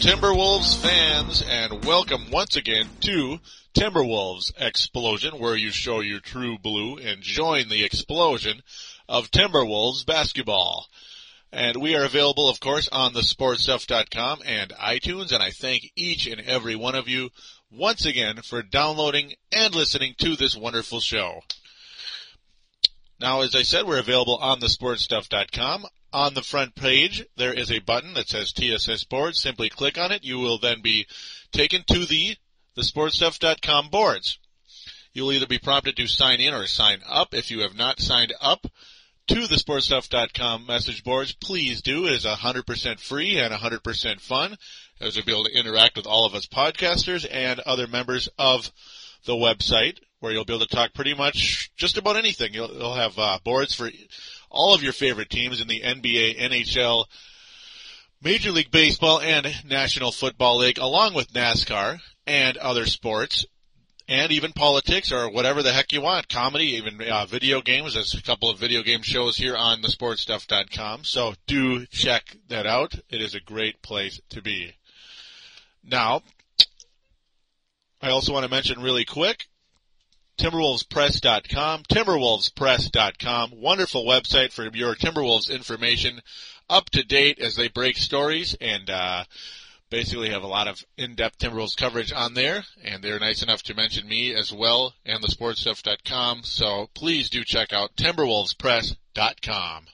Timberwolves fans, and welcome once again to Timberwolves Explosion, where you show your true blue and join the explosion of Timberwolves basketball. And we are available, of course, on the sportstuff.com and iTunes, and I thank each and every one of you once again for downloading and listening to this wonderful show. Now, as I said, we're available on the sportstuff.com. On the front page, there is a button that says TSS boards. Simply click on it. You will then be taken to the, the sportstuff.com boards. You'll either be prompted to sign in or sign up. If you have not signed up to the sportstuff.com message boards, please do. It is 100% free and 100% fun as you'll be able to interact with all of us podcasters and other members of the website where you'll be able to talk pretty much just about anything. You'll, you'll have uh, boards for all of your favorite teams in the NBA, NHL, Major League Baseball, and National Football League, along with NASCAR and other sports, and even politics or whatever the heck you want. Comedy, even uh, video games. There's a couple of video game shows here on the sportstuff.com. So do check that out. It is a great place to be. Now, I also want to mention really quick, TimberwolvesPress.com, TimberwolvesPress.com, wonderful website for your Timberwolves information, up to date as they break stories and, uh, basically have a lot of in-depth Timberwolves coverage on there, and they're nice enough to mention me as well and the sportstuff.com, so please do check out TimberwolvesPress.com.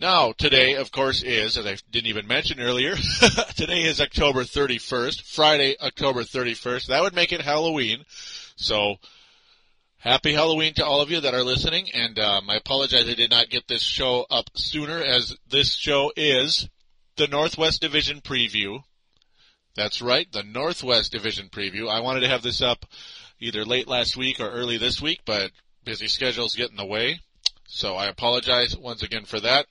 Now, today, of course, is, as I didn't even mention earlier, today is October 31st, Friday, October 31st. That would make it Halloween. So, Happy Halloween to all of you that are listening, and um, I apologize I did not get this show up sooner, as this show is the Northwest Division preview. That's right, the Northwest Division preview. I wanted to have this up either late last week or early this week, but busy schedules get in the way. So I apologize once again for that.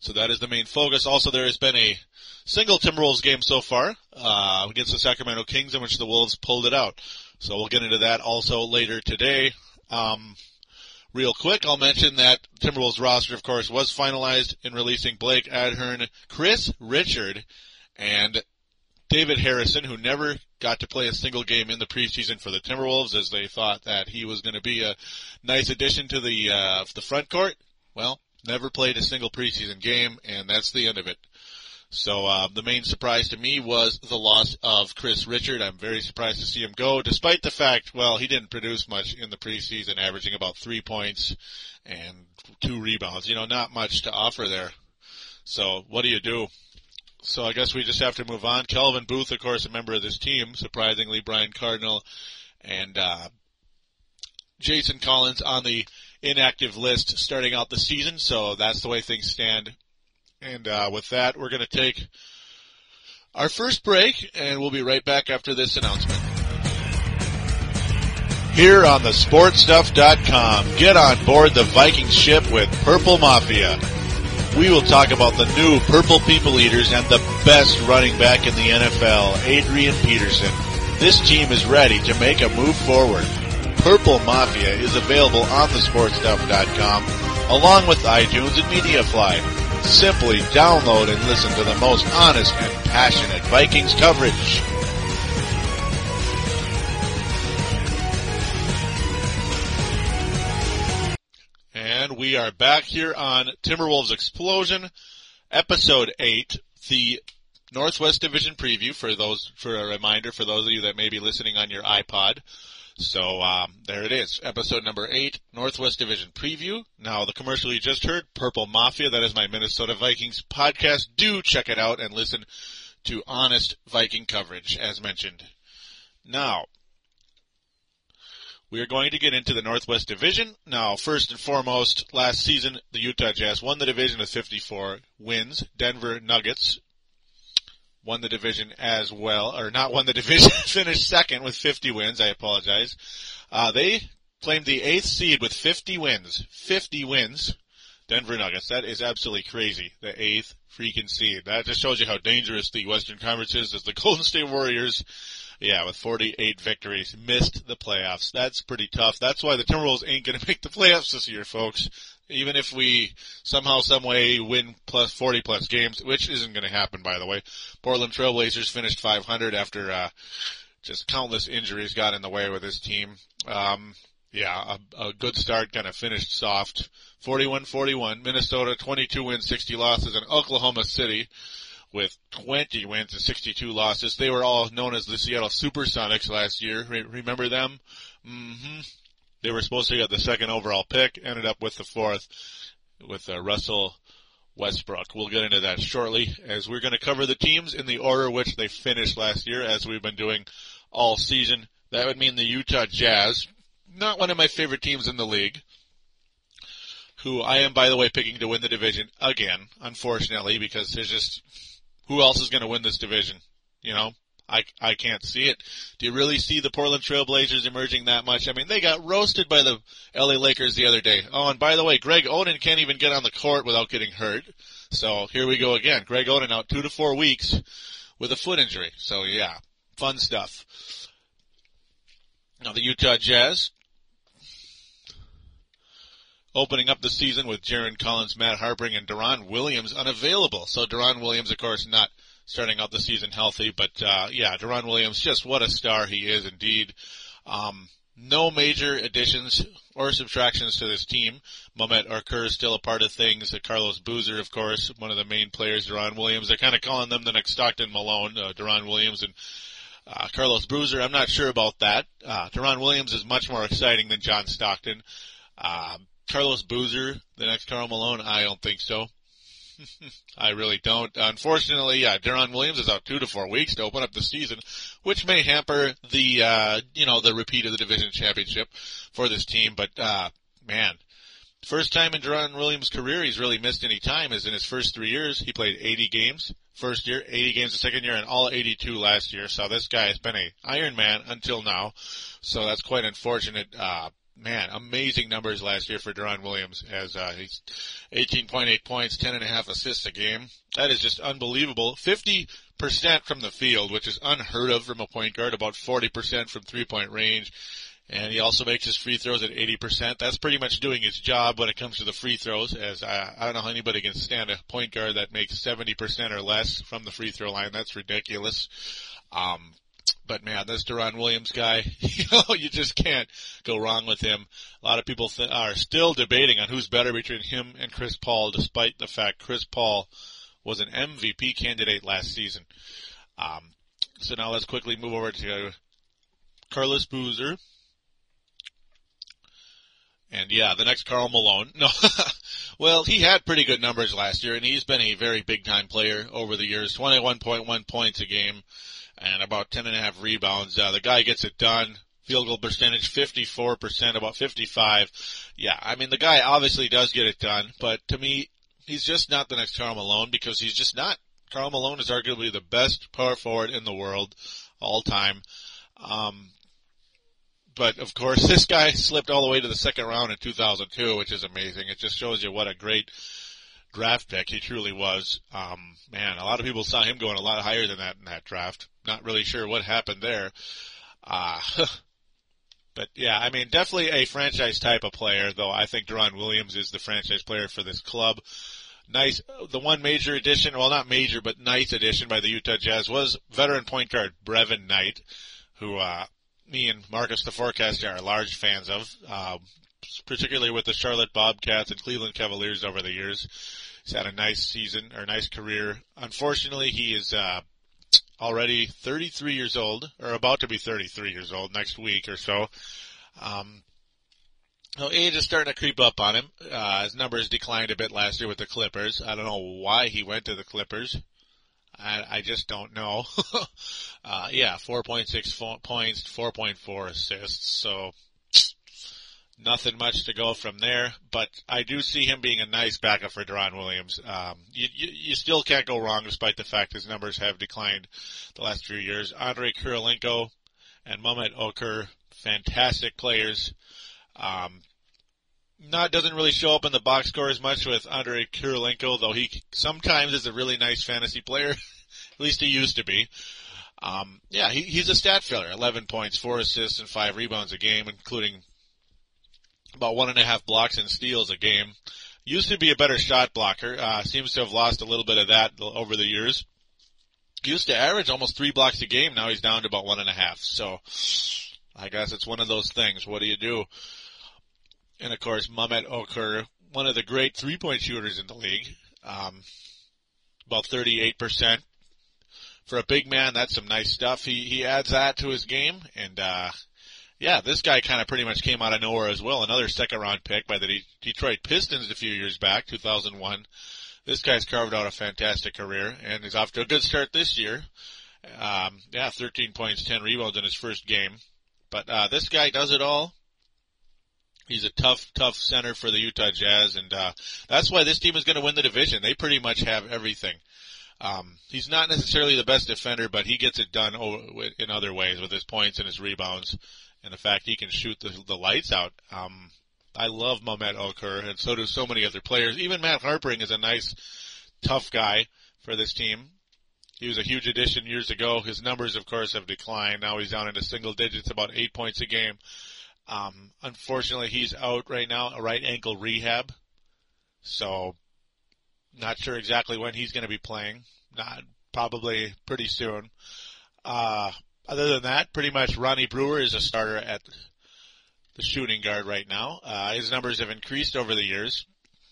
So that is the main focus. Also, there has been a single Timberwolves game so far uh, against the Sacramento Kings, in which the Wolves pulled it out. So we'll get into that also later today. Um, real quick, I'll mention that Timberwolves roster, of course, was finalized in releasing Blake Ahearn, Chris Richard, and David Harrison, who never got to play a single game in the preseason for the Timberwolves, as they thought that he was going to be a nice addition to the uh, the front court. Well, never played a single preseason game, and that's the end of it. So uh, the main surprise to me was the loss of Chris Richard. I'm very surprised to see him go, despite the fact, well, he didn't produce much in the preseason, averaging about three points and two rebounds. You know, not much to offer there. So what do you do? So I guess we just have to move on. Calvin Booth, of course, a member of this team. Surprisingly, Brian Cardinal and uh, Jason Collins on the inactive list starting out the season. So that's the way things stand and uh, with that, we're going to take our first break, and we'll be right back after this announcement. Here on the sportstuff.com, get on board the Viking ship with Purple Mafia. We will talk about the new Purple People Eaters and the best running back in the NFL, Adrian Peterson. This team is ready to make a move forward. Purple Mafia is available on the sportstuff.com along with iTunes and MediaFly. Simply download and listen to the most honest and passionate Vikings coverage. And we are back here on Timberwolves Explosion, episode 8, the Northwest Division preview for those, for a reminder for those of you that may be listening on your iPod. So um, there it is, episode number eight, Northwest Division preview. Now the commercial you just heard, Purple Mafia, that is my Minnesota Vikings podcast. Do check it out and listen to honest Viking coverage, as mentioned. Now, we are going to get into the Northwest Division. Now, first and foremost, last season the Utah Jazz won the division with 54 wins. Denver Nuggets won the division as well, or not won the division, finished second with 50 wins. I apologize. Uh, they claimed the eighth seed with 50 wins. 50 wins. Denver Nuggets. That is absolutely crazy. The eighth freaking seed. That just shows you how dangerous the Western Conference is as the Golden State Warriors, yeah, with 48 victories, missed the playoffs. That's pretty tough. That's why the Timberwolves ain't gonna make the playoffs this year, folks. Even if we somehow, some way win plus 40 plus games, which isn't going to happen, by the way. Portland Trailblazers finished 500 after, uh, just countless injuries got in the way with this team. Um, yeah, a, a good start, kind of finished soft. 41-41. Minnesota 22 wins, 60 losses, and Oklahoma City with 20 wins and 62 losses. They were all known as the Seattle Supersonics last year. Re- remember them? Mm-hmm. They were supposed to get the second overall pick, ended up with the fourth with uh, Russell Westbrook. We'll get into that shortly as we're going to cover the teams in the order which they finished last year as we've been doing all season. That would mean the Utah Jazz, not one of my favorite teams in the league, who I am, by the way, picking to win the division again, unfortunately, because there's just, who else is going to win this division? You know, I, I can't see it. Do you really see the Portland Trailblazers emerging that much? I mean, they got roasted by the LA Lakers the other day. Oh, and by the way, Greg Oden can't even get on the court without getting hurt. So here we go again. Greg Oden out two to four weeks with a foot injury. So yeah, fun stuff. Now the Utah Jazz opening up the season with Jarron Collins, Matt Harpring, and Deron Williams unavailable. So Deron Williams, of course, not starting out the season healthy. But uh, yeah, Deron Williams, just what a star he is indeed. Um, no major additions or subtractions to this team. Mehmet Okur is still a part of things. Uh, Carlos Boozer, of course, one of the main players. Deron Williams. They're kind of calling them the next Stockton Malone. Uh, Deron Williams and uh, Carlos Boozer. I'm not sure about that. Uh, Deron Williams is much more exciting than John Stockton. Uh, Carlos Boozer, the next Karl Malone. I don't think so. I really don't. Unfortunately, yeah, Deron Williams is out two to four weeks to open up the season, which may hamper the, uh, you know, the repeat of the division championship for this team. But, uh, man, first time in Deron Williams' career he's really missed any time is in his first three years. He played 80 games first year, 80 games the second year, and all 82 last year. So this guy has been a Iron Man until now. So that's quite unfortunate. Uh, man, amazing numbers last year for Deron Williams as uh, he's 18.8 points, 10.5 assists a game. That is just unbelievable. 50% from the field, which is unheard of from a point guard, about 40% from three point range. And he also makes his free throws at 80%. That's pretty much doing his job when it comes to the free throws, as I, I don't know how anybody can stand a point guard that makes 70% or less from the free throw line. That's ridiculous. Um, but man, this Deron Williams guy, you know, you just can't go wrong with him. A lot of people th- are still debating on who's better between him and Chris Paul, despite the fact Chris Paul was an MVP candidate last season. Um, so now let's quickly move over to Carlos Boozer. And yeah, the next Karl Malone. No, well, he had pretty good numbers last year, and he's been a very big time player over the years. 21.1 points a game and about 10 and a half rebounds. Uh, the guy gets it done. Field goal percentage 54%, about 55. Yeah, I mean the guy obviously does get it done, but to me, he's just not the next Karl Malone because he's just not. Karl Malone is arguably the best power forward in the world all time. Um, but of course, this guy slipped all the way to the second round in 2002, which is amazing. It just shows you what a great draft pick he truly was. Um, man, a lot of people saw him going a lot higher than that in that draft not really sure what happened there. Uh, but yeah, I mean, definitely a franchise type of player, though I think Deron Williams is the franchise player for this club. Nice, the one major addition, well not major, but nice addition by the Utah Jazz was veteran point guard Brevin Knight, who, uh, me and Marcus the Forecaster are large fans of, uh, particularly with the Charlotte Bobcats and Cleveland Cavaliers over the years. He's had a nice season or nice career. Unfortunately, he is uh, already 33 years old, or about to be 33 years old next week or so. Um, well, age is starting to creep up on him. Uh, his numbers declined a bit last year with the Clippers. I don't know why he went to the Clippers. I, I just don't know. uh, yeah, 4.6 points, 4.4 assists. So nothing much to go from there, but I do see him being a nice backup for Deron Williams. Um, you, you, you, still can't go wrong despite the fact his numbers have declined the last few years. Andre Kirilenko and Mehmet Okur, fantastic players. Um, not doesn't really show up in the box score as much with Andre Kirilenko, though he sometimes is a really nice fantasy player. At least he used to be. Um, yeah, he, he's a stat filler. 11 points, 4 assists, and 5 rebounds a game, including about one and a half blocks and steals a game. Used to be a better shot blocker. Uh, seems to have lost a little bit of that over the years. Used to average almost three blocks a game. Now he's down to about one and a half. So I guess it's one of those things. What do you do? And of course, Mehmet Okur, one of the great three-point shooters in the league. Um, about 38%. For a big man, that's some nice stuff. He, he adds that to his game and, uh, yeah, this guy kind of pretty much came out of nowhere as well. Another second round pick by the Detroit Pistons a few years back, 2001. This guy's carved out a fantastic career and is off to a good start this year. Um, yeah, 13 points, 10 rebounds in his first game. But, uh, this guy does it all. He's a tough, tough center for the Utah Jazz, and uh, that's why this team is going to win the division. They pretty much have everything. Um, he's not necessarily the best defender, but he gets it done in other ways with his points and his rebounds and the fact he can shoot the, the lights out. Um, I love Mehmet Okur, and so do so many other players. Even Matt Harpring is a nice, tough guy for this team. He was a huge addition years ago. His numbers, of course, have declined. Now he's down into single digits, about eight points a game. Um, unfortunately, he's out right now, a right ankle rehab. So, not sure exactly when he's going to be playing. Not probably pretty soon. Uh, other than that, pretty much Ronnie Brewer is a starter at the shooting guard right now. Uh, his numbers have increased over the years.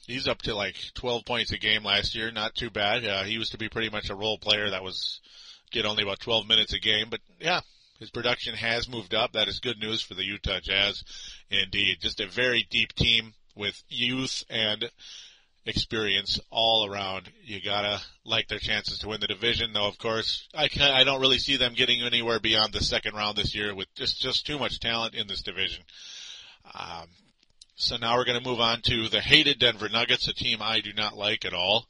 He's up to like 12 points a game last year. Not too bad. Uh, he used to be pretty much a role player that was get only about 12 minutes a game, but yeah, his production has moved up. That is good news for the Utah Jazz. Indeed, just a very deep team with youth and experience all around. You gotta like their chances to win the division, though. Of course, I can I don't really see them getting anywhere beyond the second round this year with just just too much talent in this division. Um, so now we're going to move on to the hated Denver Nuggets, a team I do not like at all.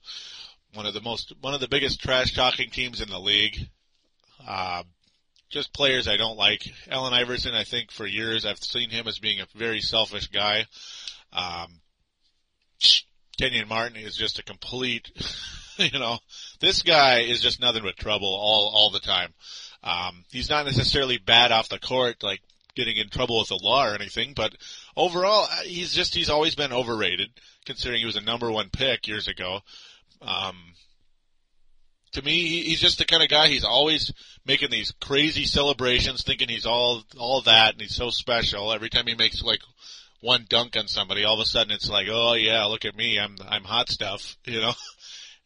One of the most one of the biggest trash talking teams in the league. Uh, just players I don't like. Allen Iverson, I think for years I've seen him as being a very selfish guy. Um, Kenyon Martin is just a complete, you know, this guy is just nothing but trouble all, all the time. Um, he's not necessarily bad off the court, like getting in trouble with the law or anything, but overall, uh, he's just, he's always been overrated, considering he was a number one pick years ago. Um, to me, he's just the kind of guy. He's always making these crazy celebrations, thinking he's all all that, and he's so special. Every time he makes like one dunk on somebody, all of a sudden it's like, oh yeah, look at me, I'm I'm hot stuff, you know.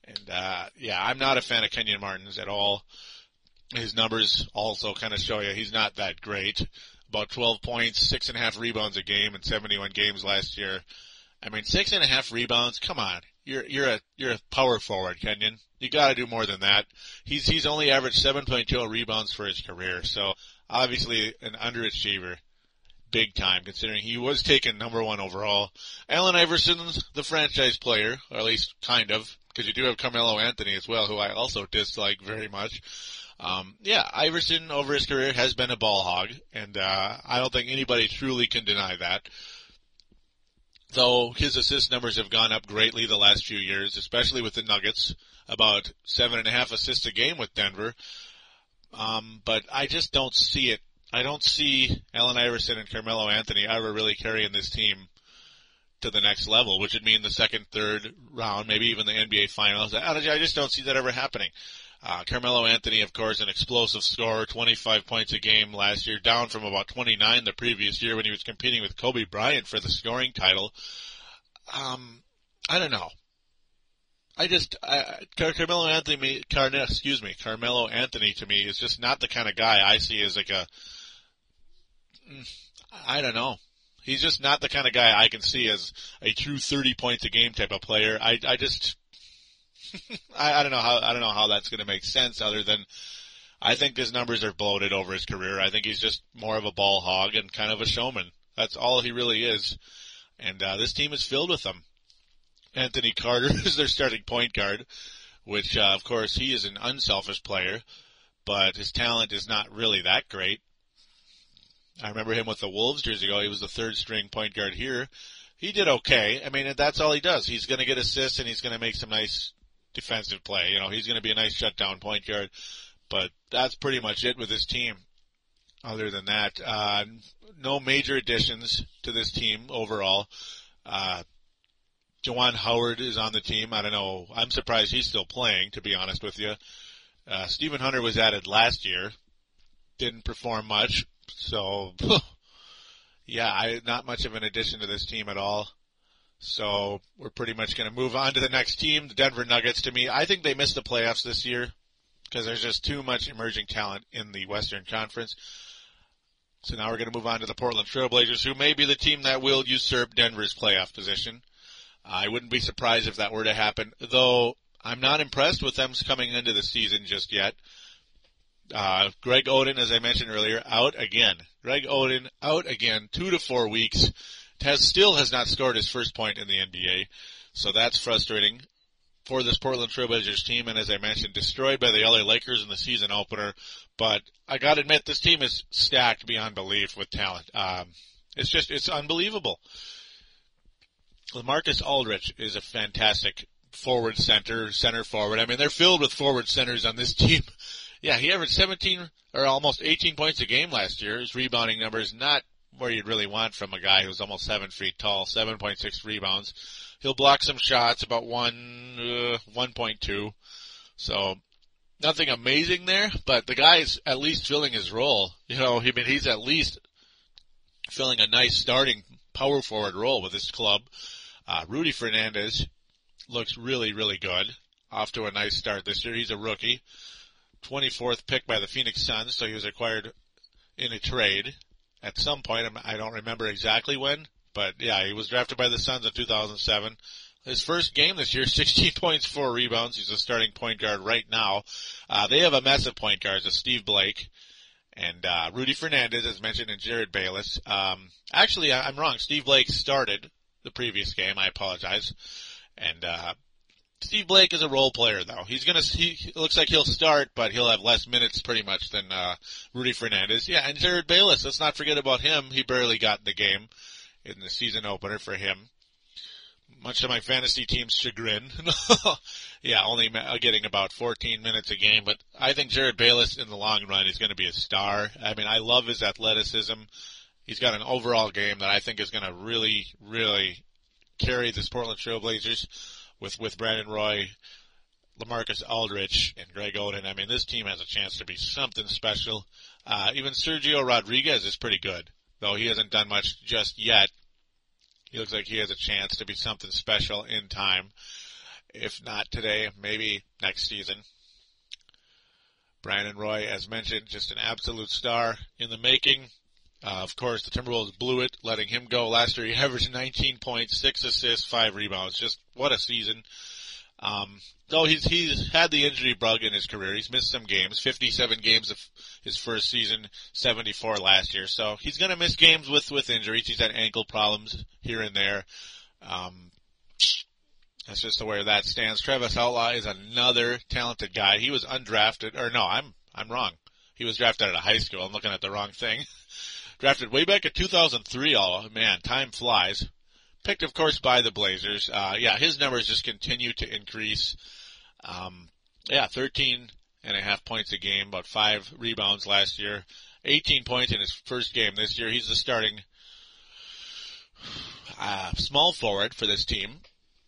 And uh yeah, I'm not a fan of Kenyon Martin's at all. His numbers also kind of show you he's not that great. About 12 points, six and a half rebounds a game in 71 games last year. I mean, six and a half rebounds. Come on, you're you're a you're a power forward, Kenyon. You got to do more than that. He's he's only averaged 7.2 rebounds for his career, so obviously an underachiever, big time. Considering he was taken number one overall. Allen Iverson's the franchise player, or at least kind of, because you do have Carmelo Anthony as well, who I also dislike very much. Um, yeah, Iverson over his career has been a ball hog, and uh, I don't think anybody truly can deny that though his assist numbers have gone up greatly the last few years, especially with the Nuggets, about seven and a half assists a game with Denver. Um, but I just don't see it. I don't see Allen Iverson and Carmelo Anthony ever really carrying this team to the next level, which would mean the second, third round, maybe even the NBA finals. I just don't see that ever happening. Uh, Carmelo Anthony, of course, an explosive scorer, 25 points a game last year, down from about 29 the previous year when he was competing with Kobe Bryant for the scoring title. Um, I don't know. I just, I, Carmelo Anthony, Car, excuse me, Carmelo Anthony to me is just not the kind of guy I see as like a, I don't know. He's just not the kind of guy I can see as a true 30 points a game type of player. I, I just, I, I don't know how I don't know how that's going to make sense other than I think his numbers are bloated over his career. I think he's just more of a ball hog and kind of a showman. That's all he really is. And uh, this team is filled with them. Anthony Carter is their starting point guard, which uh, of course he is an unselfish player, but his talent is not really that great. I remember him with the Wolves years ago. He was the third string point guard here. He did okay. I mean, that's all he does. He's going to get assists and he's going to make some nice defensive play. You know, he's going to be a nice shutdown point guard, but that's pretty much it with this team. other than that, uh, no major additions to this team overall. Uh, Juwan Howard is on the team. I don't know. I'm surprised he's still playing, to be honest with you. Uh, Steven Hunter was added last year. Didn't perform much. So, yeah, I, not much of an addition to this team at all. So we're pretty much going to move on to the next team, the Denver Nuggets. To me, I think they missed the playoffs this year because there's just too much emerging talent in the Western Conference. So now we're going to move on to the Portland Trailblazers, who may be the team that will usurp Denver's playoff position. I wouldn't be surprised if that were to happen, though I'm not impressed with them coming into the season just yet. Uh, Greg Oden, as I mentioned earlier, out again. Greg Oden out again, two to four weeks. Has still has not scored his first point in the NBA, so that's frustrating for this Portland Trailblazers team. And as I mentioned, destroyed by the LA Lakers in the season opener. But I got to admit, this team is stacked beyond belief with talent. Um, it's just it's unbelievable. LaMarcus Aldridge is a fantastic forward center, center forward. I mean, they're filled with forward centers on this team. Yeah, he averaged 17 or almost 18 points a game last year. His rebounding numbers not where you'd really want from a guy who's almost seven feet tall, 7.6 rebounds. He'll block some shots, about one, uh, 1.2. So nothing amazing there, but the guy's at least filling his role. You know, I mean, he's at least filling a nice starting power forward role with this club. Uh, Rudy Fernandez looks really, really good. Off to a nice start this year. He's a rookie. 24th pick by the Phoenix Suns, so he was acquired in a trade at some point. I don't remember exactly when, but yeah, he was drafted by the Suns in 2007. His first game this year, 16 points, 4 rebounds. He's a starting point guard right now. Uh, they have a mess of point guards, a Steve Blake and uh, Rudy Fernandez, as mentioned, and Jerryd Bayless. Um, actually, I'm wrong. Steve Blake started the previous game. I apologize. And uh, Steve Blake is a role player, though. He's gonna. He looks like he'll start, but he'll have less minutes, pretty much, than uh, Rudy Fernandez. Yeah, and Jerryd Bayless. Let's not forget about him. He barely got the game in the season opener for him. Much to my fantasy team's chagrin. yeah, only getting about 14 minutes a game, but I think Jerryd Bayless in the long run is going to be a star. I mean, I love his athleticism. He's got an overall game that I think is going to really, really carry the Portland Trailblazers with, with Brandon Roy, LaMarcus Aldridge, and Greg Oden. I mean, this team has a chance to be something special. Uh, even Sergio Rodriguez is pretty good, though he hasn't done much just yet. He looks like he has a chance to be something special in time. If not today, maybe next season. Brandon Roy, as mentioned, just an absolute star in the making. Uh, of course, the Timberwolves blew it, letting him go. Last year, he averaged 19 points, six assists, five rebounds. Just what a season! Um, though he's he's had the injury bug in his career, he's missed some games. 57 games of his first season, 74 last year. So he's going to miss games with with injuries. He's had ankle problems here and there. Um, that's just the way that stands. Travis Outlaw is another talented guy. He was undrafted, or no, I'm I'm wrong. He was drafted out of high school. I'm looking at the wrong thing. drafted way back in 2003. Oh man, time flies picked, of course, by the Blazers. Uh, yeah, his numbers just continue to increase. Um, yeah, 13 and a half points a game, about five rebounds last year, 18 points in his first game this year. He's the starting uh, small forward for this team.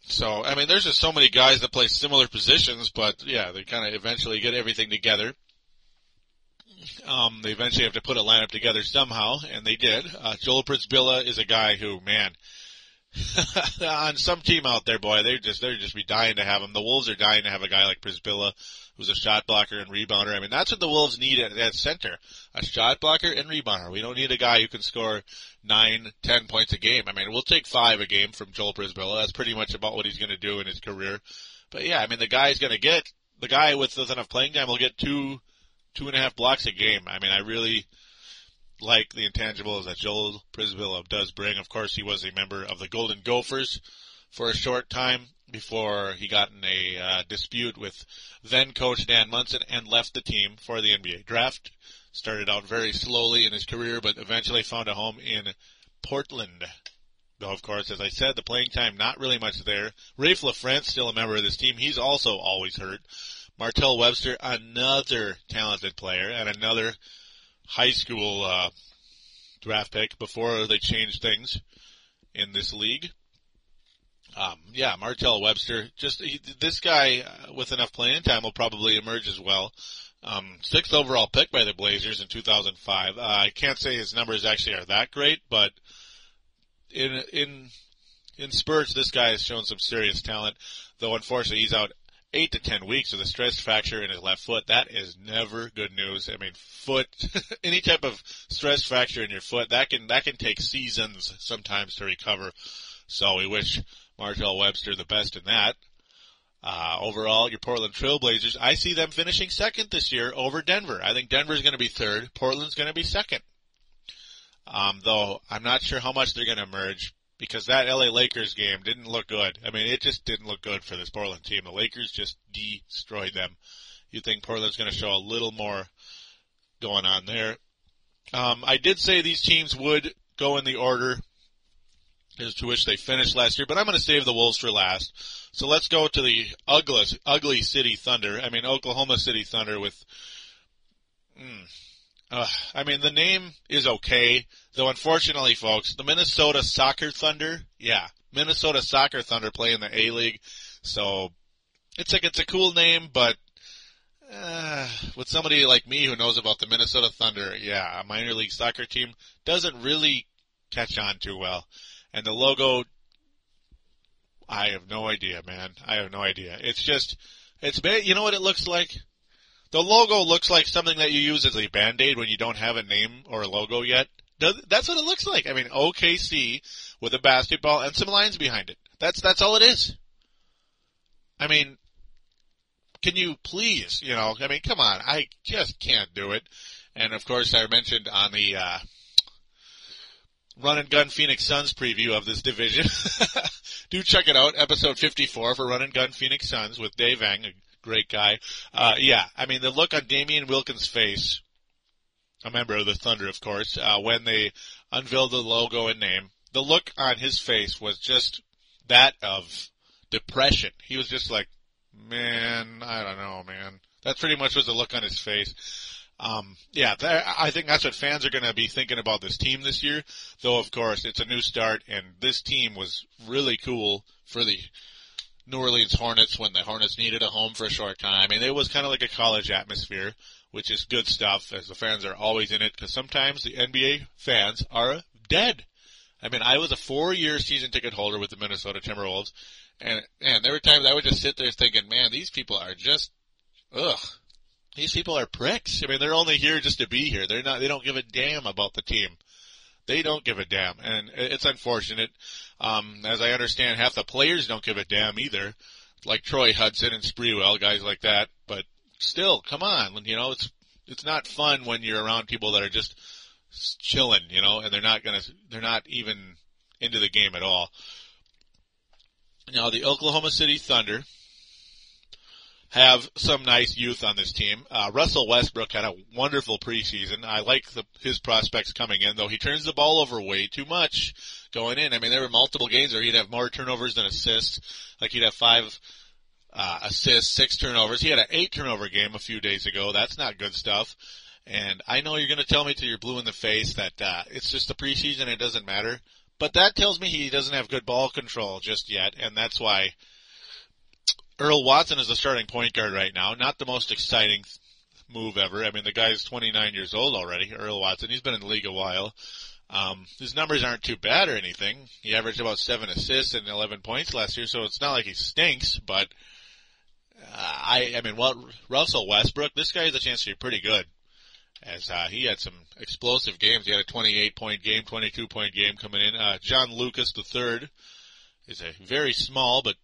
So, I mean, there's just so many guys that play similar positions, but yeah, they kind of eventually get everything together. Um, they eventually have to put a lineup together somehow, and they did. Uh, Joel Przybilla is a guy who, man, on some team out there, boy, they just they're just be dying to have him. The Wolves are dying to have a guy like Przybilla, who's a shot blocker and rebounder. I mean, that's what the Wolves need at, at center: a shot blocker and rebounder. We don't need a guy who can score nine, ten points a game. I mean, we'll take five a game from Joel Przybilla. That's pretty much about what he's going to do in his career. But yeah, I mean, the guy's going to get the guy with enough playing time will get two, two and a half blocks a game. I mean, I really like the intangibles that Joel Przybilla does bring. Of course, he was a member of the Golden Gophers for a short time before he got in a uh, dispute with then coach Dan Monson and left the team for the NBA draft. Started out very slowly in his career, but eventually found a home in Portland. Though, of course, as I said, the playing time not really much there. Raef LaFrentz still a member of this team. He's also always hurt. Martell Webster, another talented player and another high school uh, draft pick before they changed things in this league. Um, yeah, Martell Webster. Just he, this guy uh, with enough playing time will probably emerge as well. Um, sixth overall pick by the Blazers in 2005. Uh, I can't say his numbers actually are that great, but in in in spurts, this guy has shown some serious talent. Though unfortunately, he's out eight to ten weeks with a stress fracture in his left foot. That is never good news. I mean, foot, any type of stress fracture in your foot, that can that can take seasons sometimes to recover. So we wish Martell Webster the best in that. Uh, overall, your Portland Trailblazers, I see them finishing second this year over Denver. I think Denver's going to be third. Portland's going to be second. Um, though I'm not sure how much they're going to emerge because that LA Lakers game didn't look good. I mean, it just didn't look good for this Portland team. The Lakers just destroyed them. You think Portland's going to show a little more going on there. Um, I did say these teams would go in the order as to which they finished last year, but I'm going to save the Wolves for last. So let's go to the ugly, ugly City Thunder. I mean, Oklahoma City Thunder with, mm, uh, I mean, the name is okay, though unfortunately, folks, the Minnesota Soccer Thunder, yeah, Minnesota Soccer Thunder play in the A League, so it's like, it's a cool name, but uh, with somebody like me who knows about the Minnesota Thunder, yeah, a minor league soccer team doesn't really catch on too well. And the logo, I have no idea, man. I have no idea. It's just, it's, you know what it looks like? The logo looks like something that you use as a band-aid when you don't have a name or a logo yet. That's what it looks like. I mean, OKC with a basketball and some lines behind it. That's, that's all it is. I mean, can you please, you know, I mean, come on, I just can't do it. And of course, I mentioned on the, uh, Run and Gun Phoenix Suns preview of this division. Do check it out, episode 54 for Run and Gun Phoenix Suns with Dave Eng, great guy. Uh, yeah, I mean, the look on Damien Wilkins' face, a member of the Thunder, of course, uh, when they unveiled the logo and name, the look on his face was just that of depression. He was just like, man, I don't know, man. That pretty much was the look on his face. Um, yeah, I think that's what fans are going to be thinking about this team this year. Though, of course, it's a new start, and this team was really cool for the New Orleans Hornets when the Hornets needed a home for a short time. Mean, it was kind of like a college atmosphere, which is good stuff, as the fans are always in it, because sometimes the NBA fans are dead. I mean, I was a four-year season ticket holder with the Minnesota Timberwolves, and and there were times I would just sit there thinking, man, these people are just, ugh, these people are pricks. I mean, they're only here just to be here. They're not. They don't give a damn about the team. They don't give a damn, and it's unfortunate. Um, as I understand, half the players don't give a damn either, like Troy Hudson and Sprewell, guys like that. But still, come on, you know, it's it's not fun when you're around people that are just chilling, you know, and they're not gonna, they're not even into the game at all. Now, the Oklahoma City Thunder have some nice youth on this team. Uh, Russell Westbrook had a wonderful preseason. I like the, his prospects coming in, though he turns the ball over way too much going in. I mean, there were multiple games where he'd have more turnovers than assists. Like he'd have five uh, assists, six turnovers. He had an eight turnover game a few days ago. That's not good stuff. And I know you're going to tell me till you're blue in the face that uh, it's just the preseason; it doesn't matter. But that tells me he doesn't have good ball control just yet, and that's why Earl Watson is the starting point guard right now. Not the most exciting move ever. I mean, the guy's 29 years old already, Earl Watson. He's been in the league a while. Um, his numbers aren't too bad or anything. He averaged about seven assists and 11 points last year, so it's not like he stinks, but uh, I, I mean, well, Russell Westbrook, this guy has a chance to be pretty good. As, uh, he had some explosive games. He had a 28 point game, 22 point game coming in. Uh, John Lucas III is a very small but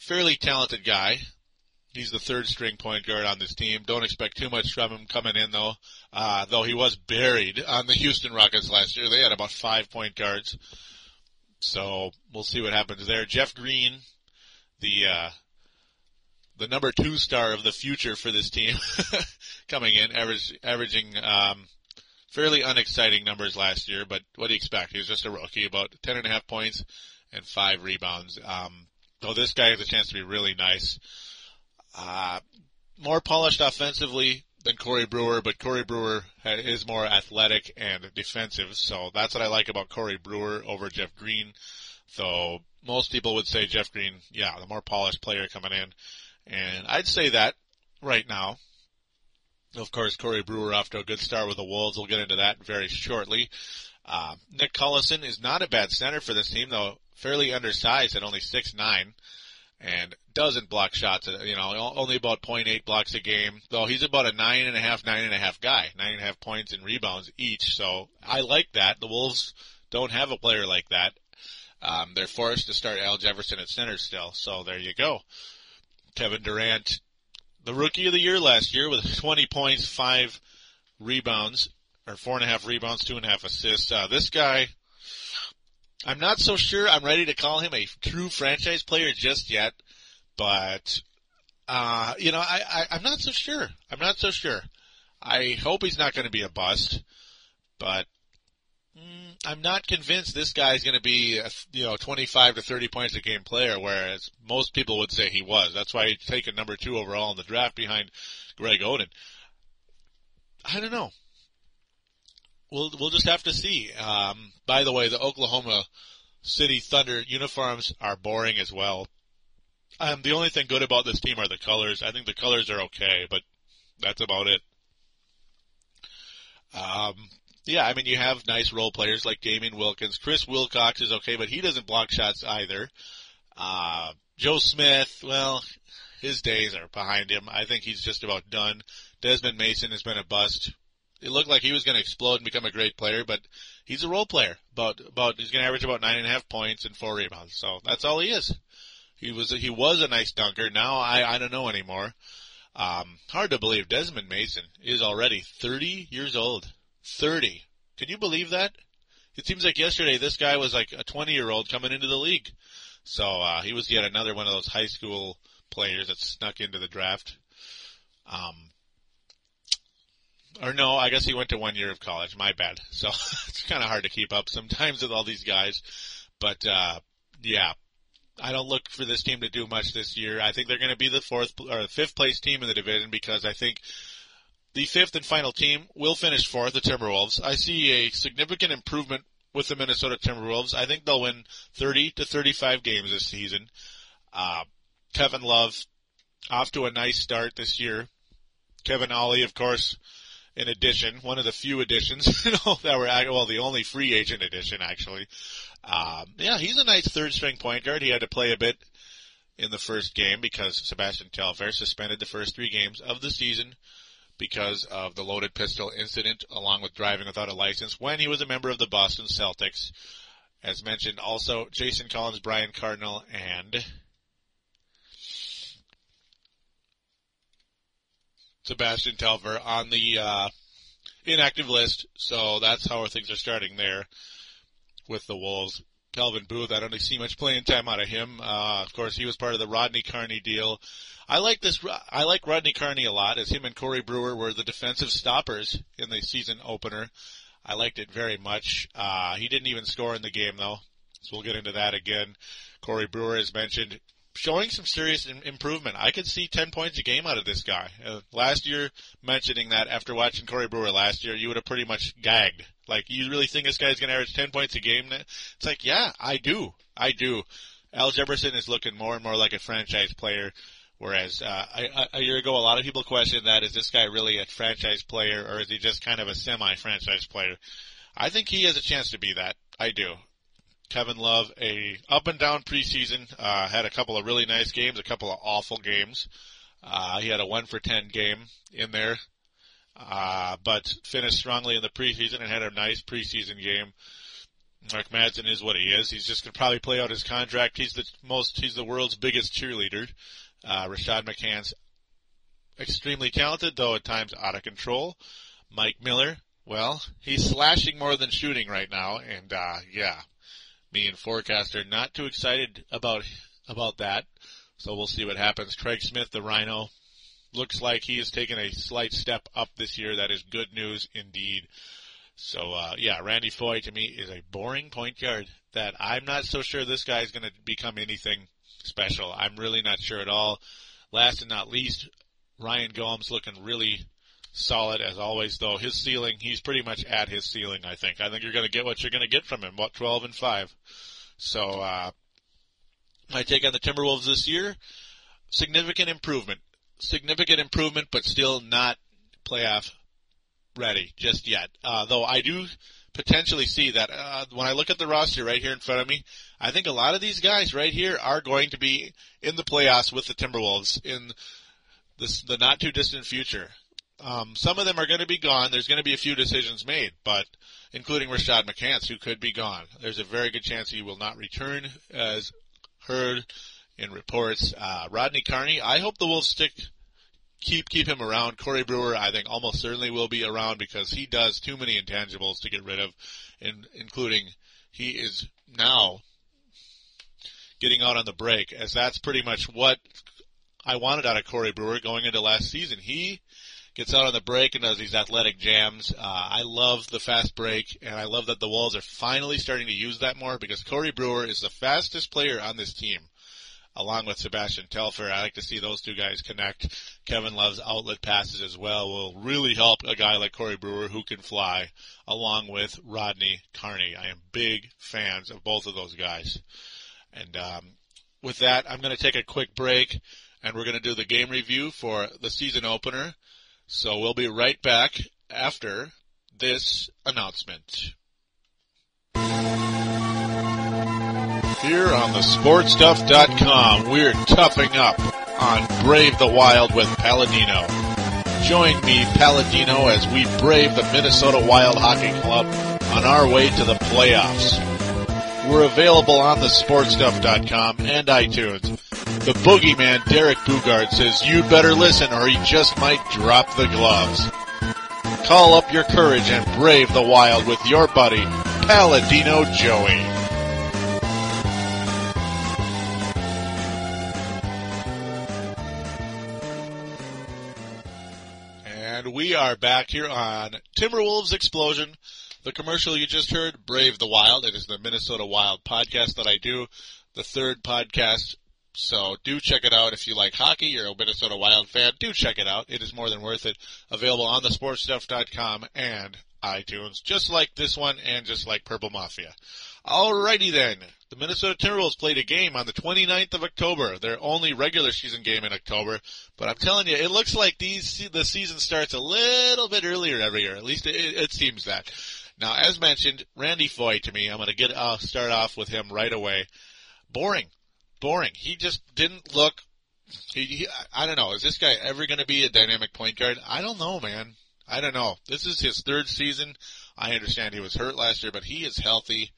fairly talented guy. He's the third string point guard on this team. Don't expect too much from him coming in though. Uh, though he was buried on the Houston Rockets last year. They had about five point guards. So we'll see what happens there. Jeff Green, the, uh, the number two star of the future for this team coming in, average, averaging, um, fairly unexciting numbers last year, but what do you expect? He was just a rookie, about ten and a half points and five rebounds. Um, Though this guy has a chance to be really nice. Uh, more polished offensively than Corey Brewer, but Corey Brewer is more athletic and defensive. So that's what I like about Corey Brewer over Jeff Green. So most people would say Jeff Green, yeah, the more polished player coming in. And I'd say that right now. Of course, Corey Brewer off to a good start with the Wolves. We'll get into that very shortly. Uh, Nick Collison is not a bad center for this team, though fairly undersized at only six nine and doesn't block shots. You know, only about 0.8 blocks a game. Though he's about a nine and a half, nine and a half guy, nine and a half points and rebounds each. So I like that. The Wolves don't have a player like that. Um, they're forced to start Al Jefferson at center still. So there you go. Kevin Durant, the rookie of the year last year with 20 points, five rebounds, or four and a half rebounds, two and a half assists. Uh, this guy, I'm not so sure I'm ready to call him a true franchise player just yet, but, uh, you know, I, I, I'm not so sure. I'm not so sure. I hope he's not going to be a bust, but mm, I'm not convinced this guy's going to be, a, you know, 25 to 30 points a game player, whereas most people would say he was. That's why he's taken number two overall in the draft behind Greg Oden. I don't know we'll we'll just have to see. Um, by the way, the Oklahoma City Thunder uniforms are boring as well. Um, the only thing good about this team are the colors. I think the colors are okay, but that's about it. Um, yeah, I mean, you have nice role players like Damien Wilkins. Chris Wilcox is okay, but he doesn't block shots either. Uh, Joe Smith, well, his days are behind him. I think he's just about done. Desmond Mason has been a bust it looked like he was going to explode and become a great player, but he's a role player. About about he's going to average about nine and a half points and four rebounds. So that's all he is. He was he was a nice dunker. Now I I don't know anymore. Um, hard to believe Desmond Mason is already 30 years old. 30. Can you believe that? It seems like yesterday this guy was like a 20 year old coming into the league. So uh, he was yet another one of those high school players that snuck into the draft. Um, or no, I guess he went to one year of college. My bad. So it's kind of hard to keep up sometimes with all these guys. But uh, yeah, I don't look for this team to do much this year. I think they're going to be the fourth or fifth place team in the division because I think the fifth and final team will finish fourth, the Timberwolves. I see a significant improvement with the Minnesota Timberwolves. I think they'll win 30 to 35 games this season. Uh, Kevin Love off to a nice start this year. Kevin Ollie, of course, an addition, one of the few additions that were well the only free agent addition actually. Um, yeah, he's a nice third string point guard. He had to play a bit in the first game because Sebastian Telfair suspended the first three games of the season because of the loaded pistol incident along with driving without a license when he was a member of the Boston Celtics. As mentioned, also Jason Collins, Brian Cardinal, and Sebastian Telfair on the uh, inactive list. So that's how things are starting there with the Wolves. Calvin Booth, I don't see much playing time out of him. Uh, of course, he was part of the Rodney Carney deal. I like this. I like Rodney Carney a lot, as him and Corey Brewer were the defensive stoppers in the season opener. I liked it very much. Uh, he didn't even score in the game though, so we'll get into that again. Corey Brewer, as mentioned, showing some serious improvement. I could see 10 points a game out of this guy. Uh, last year, mentioning that after watching Corey Brewer last year, you would have pretty much gagged. Like, you really think this guy's going to average 10 points a game? It's like, yeah, I do. I do. Al Jefferson is looking more and more like a franchise player. Whereas uh, I, a year ago, a lot of people questioned that: is this guy really a franchise player, or is he just kind of a semi-franchise player? I think he has a chance to be that. I do. Kevin Love a up and down preseason. Uh, had a couple of really nice games, a couple of awful games. Uh, he had a one for ten game in there, uh, but finished strongly in the preseason and had a nice preseason game. Mark Madsen is what he is. He's just gonna probably play out his contract. He's the most. He's the world's biggest cheerleader. Uh, Rashad McCants, extremely talented, though at times out of control. Mike Miller, well, he's slashing more than shooting right now, and uh, yeah, me and forecaster not too excited about about that. So we'll see what happens. Craig Smith, the Rhino, looks like he has taken a slight step up this year. That is good news indeed. So uh, yeah, Randy Foye to me is a boring point guard that I'm not so sure this guy is going to become anything special. I'm really not sure at all. Last and not least, Ryan Gomes looking really solid as always. Though his ceiling, he's pretty much at his ceiling. I think. I think you're going to get what you're going to get from him. What 12 and five. So uh, my take on the Timberwolves this year: significant improvement, significant improvement, but still not playoff ready just yet. Uh, though I do potentially see that uh, when I look at the roster right here in front of me, I think a lot of these guys right here are going to be in the playoffs with the Timberwolves in this, the not too distant future. Um, some of them are going to be gone. There's going to be a few decisions made, but including Rashad McCants, who could be gone. There's a very good chance he will not return, as heard in reports. Uh, Rodney Carney, I hope the Wolves stick keep keep him around. Corey Brewer, I think, almost certainly will be around because he does too many intangibles to get rid of, in, including he is now getting out on the break, as that's pretty much what I wanted out of Corey Brewer going into last season. He gets out on the break and does these athletic jams. Uh, I love the fast break, and I love that the Wolves are finally starting to use that more because Corey Brewer is the fastest player on this team along with Sebastian Telfair. I like to see those two guys connect. Kevin Love's outlet passes as well will really help a guy like Corey Brewer who can fly, along with Rodney Carney. I am big fans of both of those guys. And um, with that, I'm going to take a quick break, and we're going to do the game review for the season opener. So we'll be right back after this announcement. Here on the sportstuff.com, we're toughing up on Brave the Wild with Paladino. Join me, Paladino, as we brave the Minnesota Wild Hockey Club on our way to the playoffs. We're available on the sportstuff.com and iTunes. The boogeyman Derek Boogaard says you'd better listen or he just might drop the gloves. Call up your courage and brave the wild with your buddy, Paladino Joey. And we are back here on Timberwolves Explosion. The commercial you just heard, Brave the Wild. It is the Minnesota Wild podcast that I do, the third podcast. So do check it out if you like hockey. You're a Minnesota Wild fan. Do check it out. It is more than worth it. Available on the sportstuff.com and iTunes, just like this one and just like Purple Mafia. Alrighty then. The Minnesota Timberwolves played a game on the 29th of October, their only regular season game in October. But I'm telling you, it looks like these the season starts a little bit earlier every year. At least it, it seems that. Now, as mentioned, Randy Foye to me, I'm going to get uh, start off with him right away. Boring, boring. He just didn't look. He, he, I don't know. Is this guy ever going to be a dynamic point guard? I don't know, man. I don't know. This is his third season. I understand he was hurt last year, but he is healthy.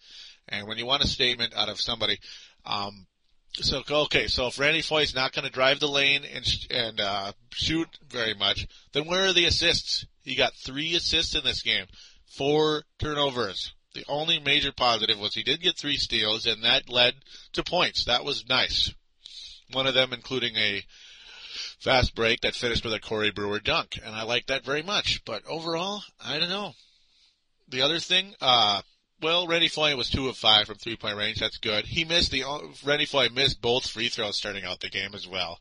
And when you want a statement out of somebody, um, so okay, so if Randy Foye's not going to drive the lane and and uh, shoot very much, then where are the assists? He got three assists in this game, four turnovers. The only major positive was he did get three steals, and that led to points. That was nice. One of them including a fast break that finished with a Corey Brewer dunk, and I like that very much. But overall, I don't know. The other thing, uh, well, Randy Foye was two of five from three point range. That's good. He missed the Randy Foye missed both free throws starting out the game as well.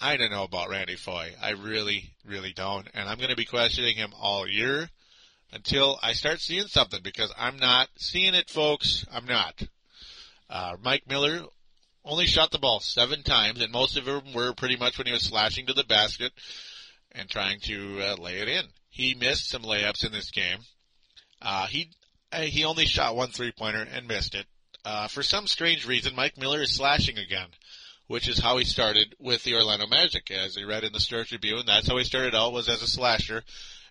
I don't know about Randy Foye. I really, really don't, and I'm going to be questioning him all year until I start seeing something because I'm not seeing it, folks. I'm not. Uh, Mike Miller only shot the ball seven times, and most of them were pretty much when he was slashing to the basket and trying to uh, lay it in. He missed some layups in this game. Uh, he he only shot one three pointer and missed it. Uh, for some strange reason, Mike Miller is slashing again, which is how he started with the Orlando Magic. As he read in the Star Tribune, that's how he started out was as a slasher,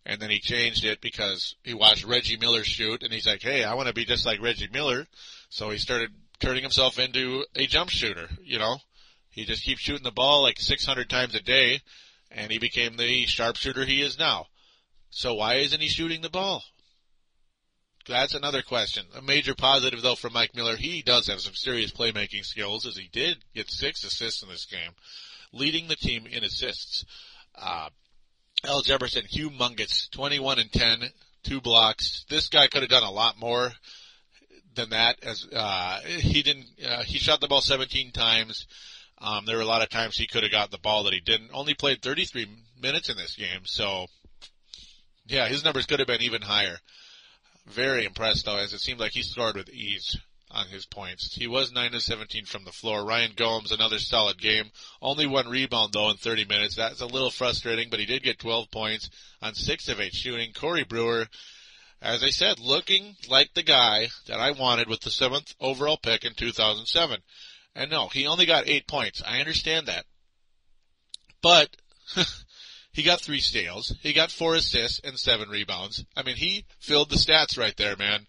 and then he changed it because he watched Reggie Miller shoot, and he's like, "Hey, I want to be just like Reggie Miller," so he started turning himself into a jump shooter. You know, he just keeps shooting the ball like 600 times a day, and he became the sharpshooter he is now. So why isn't he shooting the ball? That's another question. A major positive though for Mike Miller, he does have some serious playmaking skills as he did get six assists in this game, leading the team in assists. Uh, Al Jefferson, humongous, 21 and 10, two blocks. This guy could have done a lot more than that as, uh, he didn't, uh, he shot the ball 17 times. Um, there were a lot of times he could have got the ball that he didn't. Only played 33 minutes in this game, so Yeah, his numbers could have been even higher. Very impressed though, as it seemed like he scored with ease on his points. He was 9 of 17 from the floor. Ryan Gomes, another solid game. Only one rebound though in 30 minutes. That's a little frustrating, but he did get 12 points on 6 of 8 shooting. Corey Brewer, as I said, looking like the guy that I wanted with the 7th overall pick in 2007. And no, he only got 8 points. I understand that. But, he got 3 steals. He got 4 assists and 7 rebounds. I mean, he filled the stats right there, man.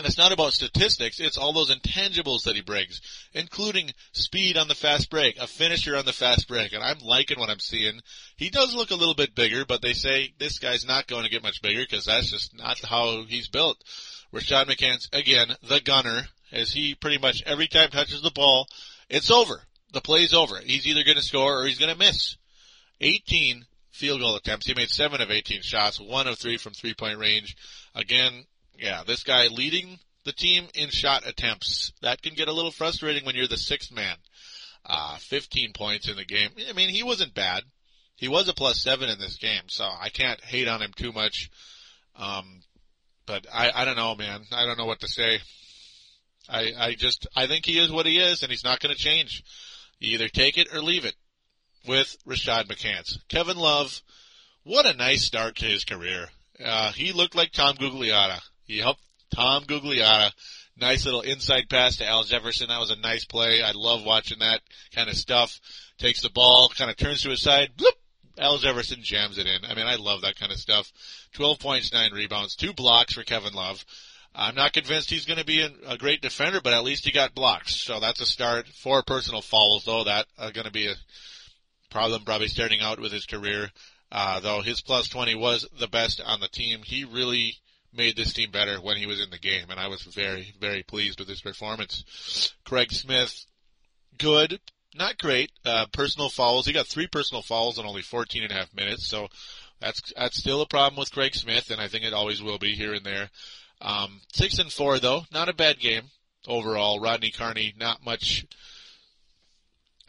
And it's not about statistics, it's all those intangibles that he brings, including speed on the fast break, a finisher on the fast break, and I'm liking what I'm seeing. He does look a little bit bigger, but they say this guy's not going to get much bigger because that's just not how he's built. Rashad McCants, again, the gunner, as he pretty much every time touches the ball, it's over. The play's over. He's either going to score or he's going to miss. 18 field goal attempts. He made 7 of 18 shots, 1 of 3 from three point range. Again, yeah, this guy leading the team in shot attempts. That can get a little frustrating when you're the sixth man. Uh, 15 points in the game. I mean, he wasn't bad. He was a plus seven in this game, so I can't hate on him too much. Um, but I, I don't know, man. I don't know what to say. I, I just, I think he is what he is, and he's not going to change. You either take it or leave it with Rashad McCants. Kevin Love, what a nice start to his career. Uh, he looked like Tom Gugliotta. He helped Tom Gugliotta. Nice little inside pass to Al Jefferson. That was a nice play. I love watching that kind of stuff. Takes the ball, kind of turns to his side, bloop, Al Jefferson jams it in. I mean, I love that kind of stuff. 12 points, 9 rebounds, 2 blocks for Kevin Love. I'm not convinced he's going to be a great defender, but at least he got blocks. So that's a start. Four personal fouls, though. That are going to be a problem probably starting out with his career. Uh, though his plus 20 was the best on the team. He really made this team better when he was in the game, and I was very, very pleased with his performance. Craig Smith, good, not great. Uh, personal fouls. He got three personal fouls in only 14 and a half minutes, so that's that's still a problem with Craig Smith, and I think it always will be here and there. Um, six and four though, not a bad game overall. Rodney Carney, not much.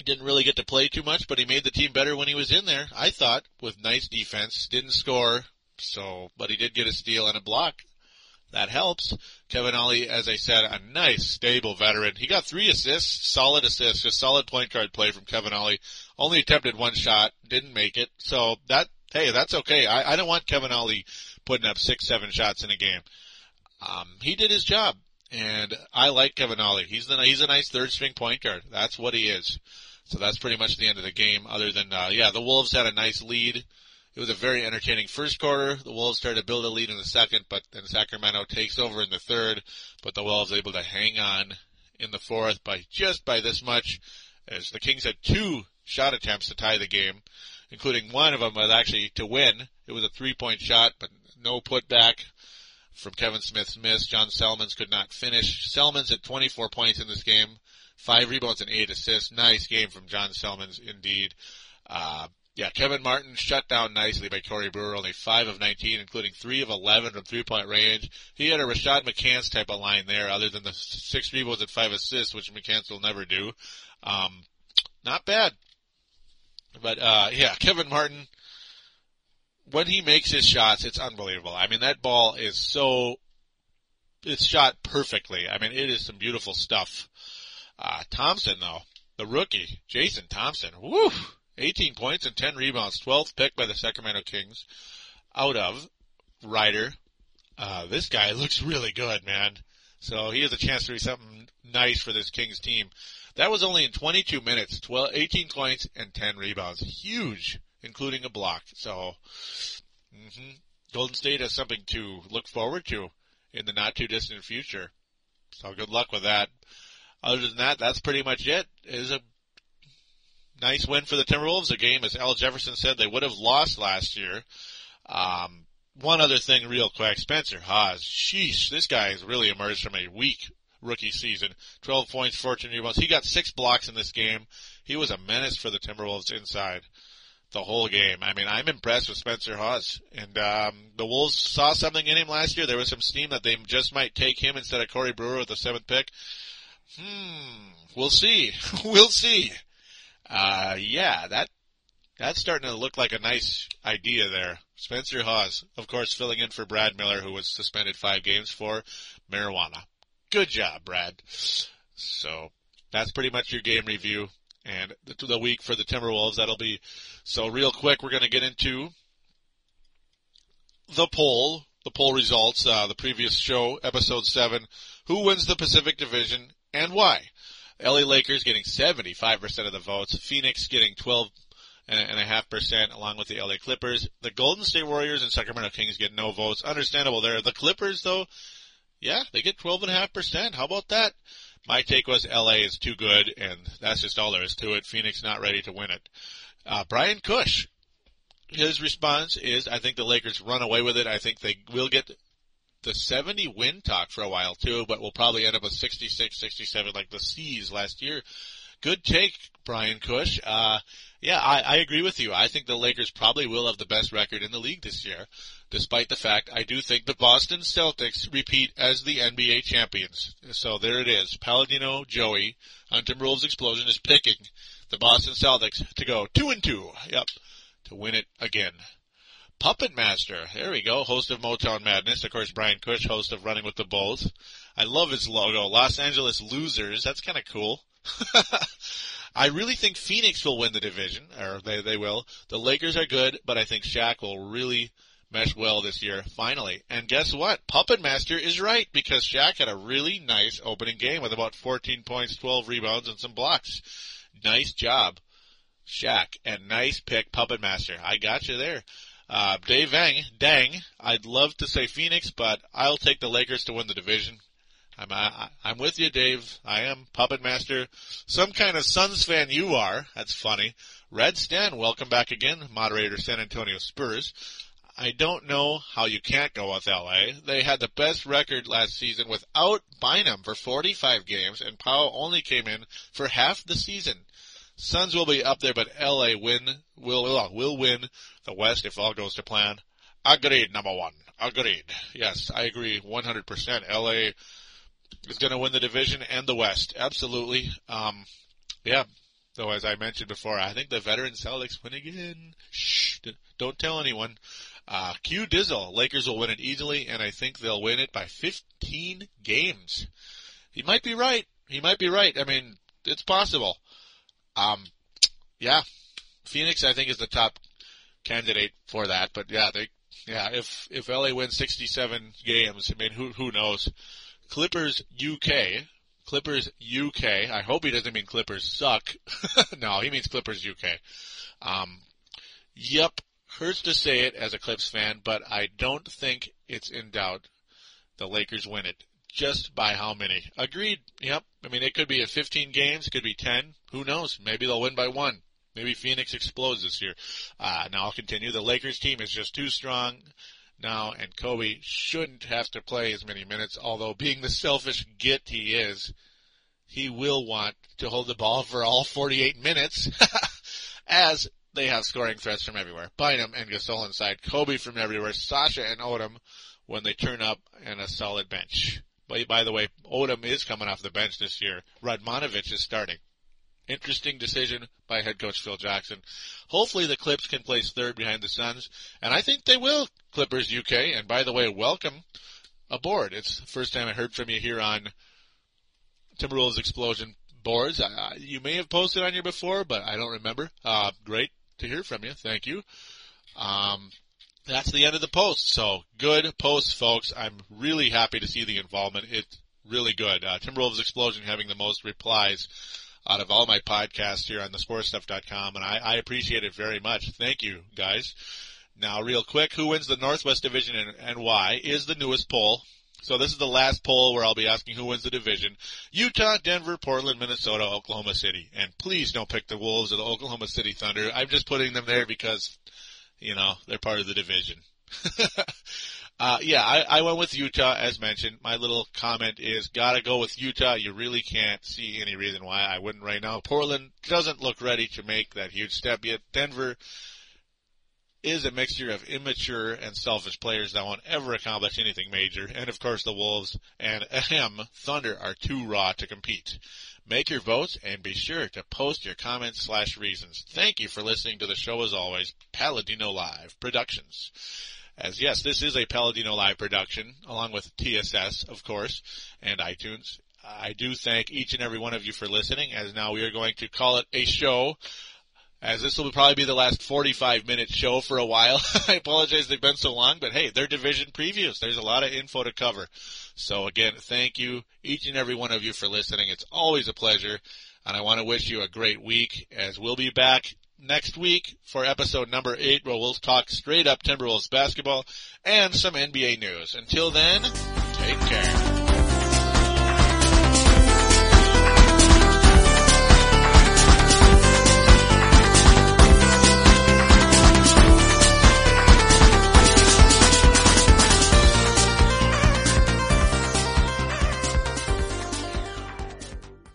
Didn't really get to play too much, but he made the team better when he was in there. I thought with nice defense, didn't score, so, but he did get a steal and a block. That helps. Kevin Ollie, as I said, a nice, stable veteran. He got three assists, solid assists, just solid point guard play from Kevin Ollie. Only attempted one shot, didn't make it. So that, hey, that's okay. I, I don't want Kevin Ollie putting up six, seven shots in a game. Um, he did his job, and I like Kevin Ollie. He's the, he's a nice third string point guard. That's what he is. So that's pretty much the end of the game. Other than, uh, yeah, the Wolves had a nice lead. It was a very entertaining first quarter. The Wolves started to build a lead in the second, but then Sacramento takes over in the third, but the Wolves able to hang on in the fourth by just by this much as the Kings had two shot attempts to tie the game, including one of them was actually to win. It was a three point shot, but no putback from Kevin Smith's miss. John Salmons could not finish. Salmons had 24 points in this game, five rebounds and eight assists. Nice game from John Salmons indeed. Uh, yeah, Kevin Martin shut down nicely by Corey Brewer, only 5 of 19, including 3 of 11 from three-point range. He had a Rashad McCants type of line there, other than the 6 rebounds and 5 assists, which McCants will never do. Um, not bad. But, uh, yeah, Kevin Martin, when he makes his shots, it's unbelievable. I mean, that ball is so, it's shot perfectly. I mean, it is some beautiful stuff. Uh, Thompson though, the rookie, Jason Thompson, woo! 18 points and 10 rebounds, 12th pick by the Sacramento Kings out of Rider. Uh, this guy looks really good, man. So he has a chance to do something nice for this Kings team. That was only in 22 minutes, 12, 18 points and 10 rebounds. Huge, including a block. So, mm-hmm. Golden State has something to look forward to in the not too distant future. So good luck with that. Other than that, that's pretty much it. It is a nice win for the Timberwolves. A game, as Al Jefferson said, they would have lost last year. Um, one other thing real quick. Spencer Hawes. Sheesh, this guy has really emerged from a weak rookie season. 12 points, 14 rebounds. He got six blocks in this game. He was a menace for the Timberwolves inside the whole game. I mean, I'm impressed with Spencer Hawes. And um, the Wolves saw something in him last year. There was some steam that they just might take him instead of Corey Brewer with the seventh pick. Hmm, we'll see. we'll see uh, yeah, that that's starting to look like a nice idea there. Spencer Hawes, of course, filling in for Brad Miller, who was suspended five games for marijuana. Good job, Brad. So that's pretty much your game review and the, the week for the Timberwolves. That'll be so real quick. We're going to get into the poll, the poll results. Uh, the previous show, episode seven, who wins the Pacific Division and why? LA Lakers getting 75% of the votes. Phoenix getting 12 and a half percent along with the LA Clippers. The Golden State Warriors and Sacramento Kings get no votes. Understandable there. The Clippers though, yeah, they get 12 and a half percent. How about that? My take was LA is too good and that's just all there is to it. Phoenix not ready to win it. Uh, Brian Cush, his response is, I think the Lakers run away with it. I think they will get the 70 win talk for a while too, but we'll probably end up with 66, 67 like the C's last year. Good take, Brian Cush. Uh, yeah, I, I agree with you. I think the Lakers probably will have the best record in the league this year, despite the fact I do think the Boston Celtics repeat as the NBA champions. So there it is. Paladino Joey on Timberwolves Explosion is picking the Boston Celtics to go two and two. Yep. To win it again. Puppet Master. There we go. Host of Motown Madness. Of course, Brian Cush, host of Running with the Bulls. I love his logo. Los Angeles Losers. That's kind of cool. I really think Phoenix will win the division, or they, they will. The Lakers are good, but I think Shaq will really mesh well this year, finally. And guess what? Puppet Master is right, because Shaq had a really nice opening game with about 14 points, 12 rebounds, and some blocks. Nice job, Shaq. And nice pick, Puppet Master. I got you there. Uh, Dave Vang, dang, I'd love to say Phoenix, but I'll take the Lakers to win the division. I'm I, I'm with you, Dave. I am Puppet Master. Some kind of Suns fan you are. That's funny. Red Stan, welcome back again. Moderator San Antonio Spurs. I don't know how you can't go with LA. They had the best record last season without Bynum for 45 games, and Pau only came in for half the season. Suns will be up there, but LA win will will win the West if all goes to plan. Agreed, number one. Agreed. Yes, I agree 100%. LA is going to win the division and the West. Absolutely. Um, yeah. Though, as I mentioned before, I think the veteran Celtics win again. Shh, don't tell anyone. Uh, Q Dizzle, Lakers will win it easily, and I think they'll win it by 15 games. He might be right. He might be right. I mean, it's possible. Um, yeah, Phoenix, I think, is the top candidate for that. But yeah, they, yeah, if if LA wins 67 games, I mean, who who knows? Clippers UK. Clippers UK. I hope he doesn't mean Clippers suck. no, he means Clippers UK. Um, yep, hurts to say it as a Clips fan, but I don't think it's in doubt the Lakers win it. Just by how many? Agreed. Yep. I mean, it could be at 15 games, it could be 10. Who knows? Maybe they'll win by one. Maybe Phoenix explodes this year. Uh, now I'll continue. The Lakers team is just too strong now, and Kobe shouldn't have to play as many minutes, although being the selfish git he is, he will want to hold the ball for all 48 minutes, as they have scoring threats from everywhere. Bynum and Gasol inside, Kobe from everywhere, Sasha and Odom when they turn up and a solid bench. But by the way, Odom is coming off the bench this year. Radmanovic is starting. Interesting decision by head coach Phil Jackson. Hopefully the Clips can place third behind the Suns, and I think they will, Clippers UK. And by the way, welcome aboard. It's the first time I heard from you here on Timberwolves Explosion boards. Uh, you may have posted on here before, but I don't remember. Uh, great to hear from you. Thank you. Um, that's the end of the post. So good post, folks. I'm really happy to see the involvement. It's really good. Uh, Timberwolves Explosion having the most replies out of all my podcasts here on the sportstuff.com and I, I appreciate it very much. Thank you guys. Now real quick, who wins the Northwest Division and, and why is the newest poll. So this is the last poll where I'll be asking who wins the division. Utah, Denver, Portland, Minnesota, Oklahoma City. And please don't pick the Wolves or the Oklahoma City Thunder. I'm just putting them there because, you know, they're part of the division. Uh, yeah, I, I went with Utah as mentioned. My little comment is gotta go with Utah. You really can't see any reason why I wouldn't right now. Portland doesn't look ready to make that huge step yet. Denver, is a mixture of immature and selfish players that won't ever accomplish anything major. And of course the Wolves and ahem, Thunder are too raw to compete. Make your votes and be sure to post your comments slash reasons. Thank you for listening to the show as always, Paladino Live Productions. As yes, this is a Paladino Live production, along with TSS, of course, and iTunes. I do thank each and every one of you for listening, as now we are going to call it a show as this will probably be the last 45 minute show for a while. I apologize they've been so long, but hey, they're division previews. There's a lot of info to cover. So again, thank you, each and every one of you for listening. It's always a pleasure, and I want to wish you a great week as we'll be back next week for episode number eight where we'll talk straight up Timberwolves basketball and some NBA news. Until then, take care.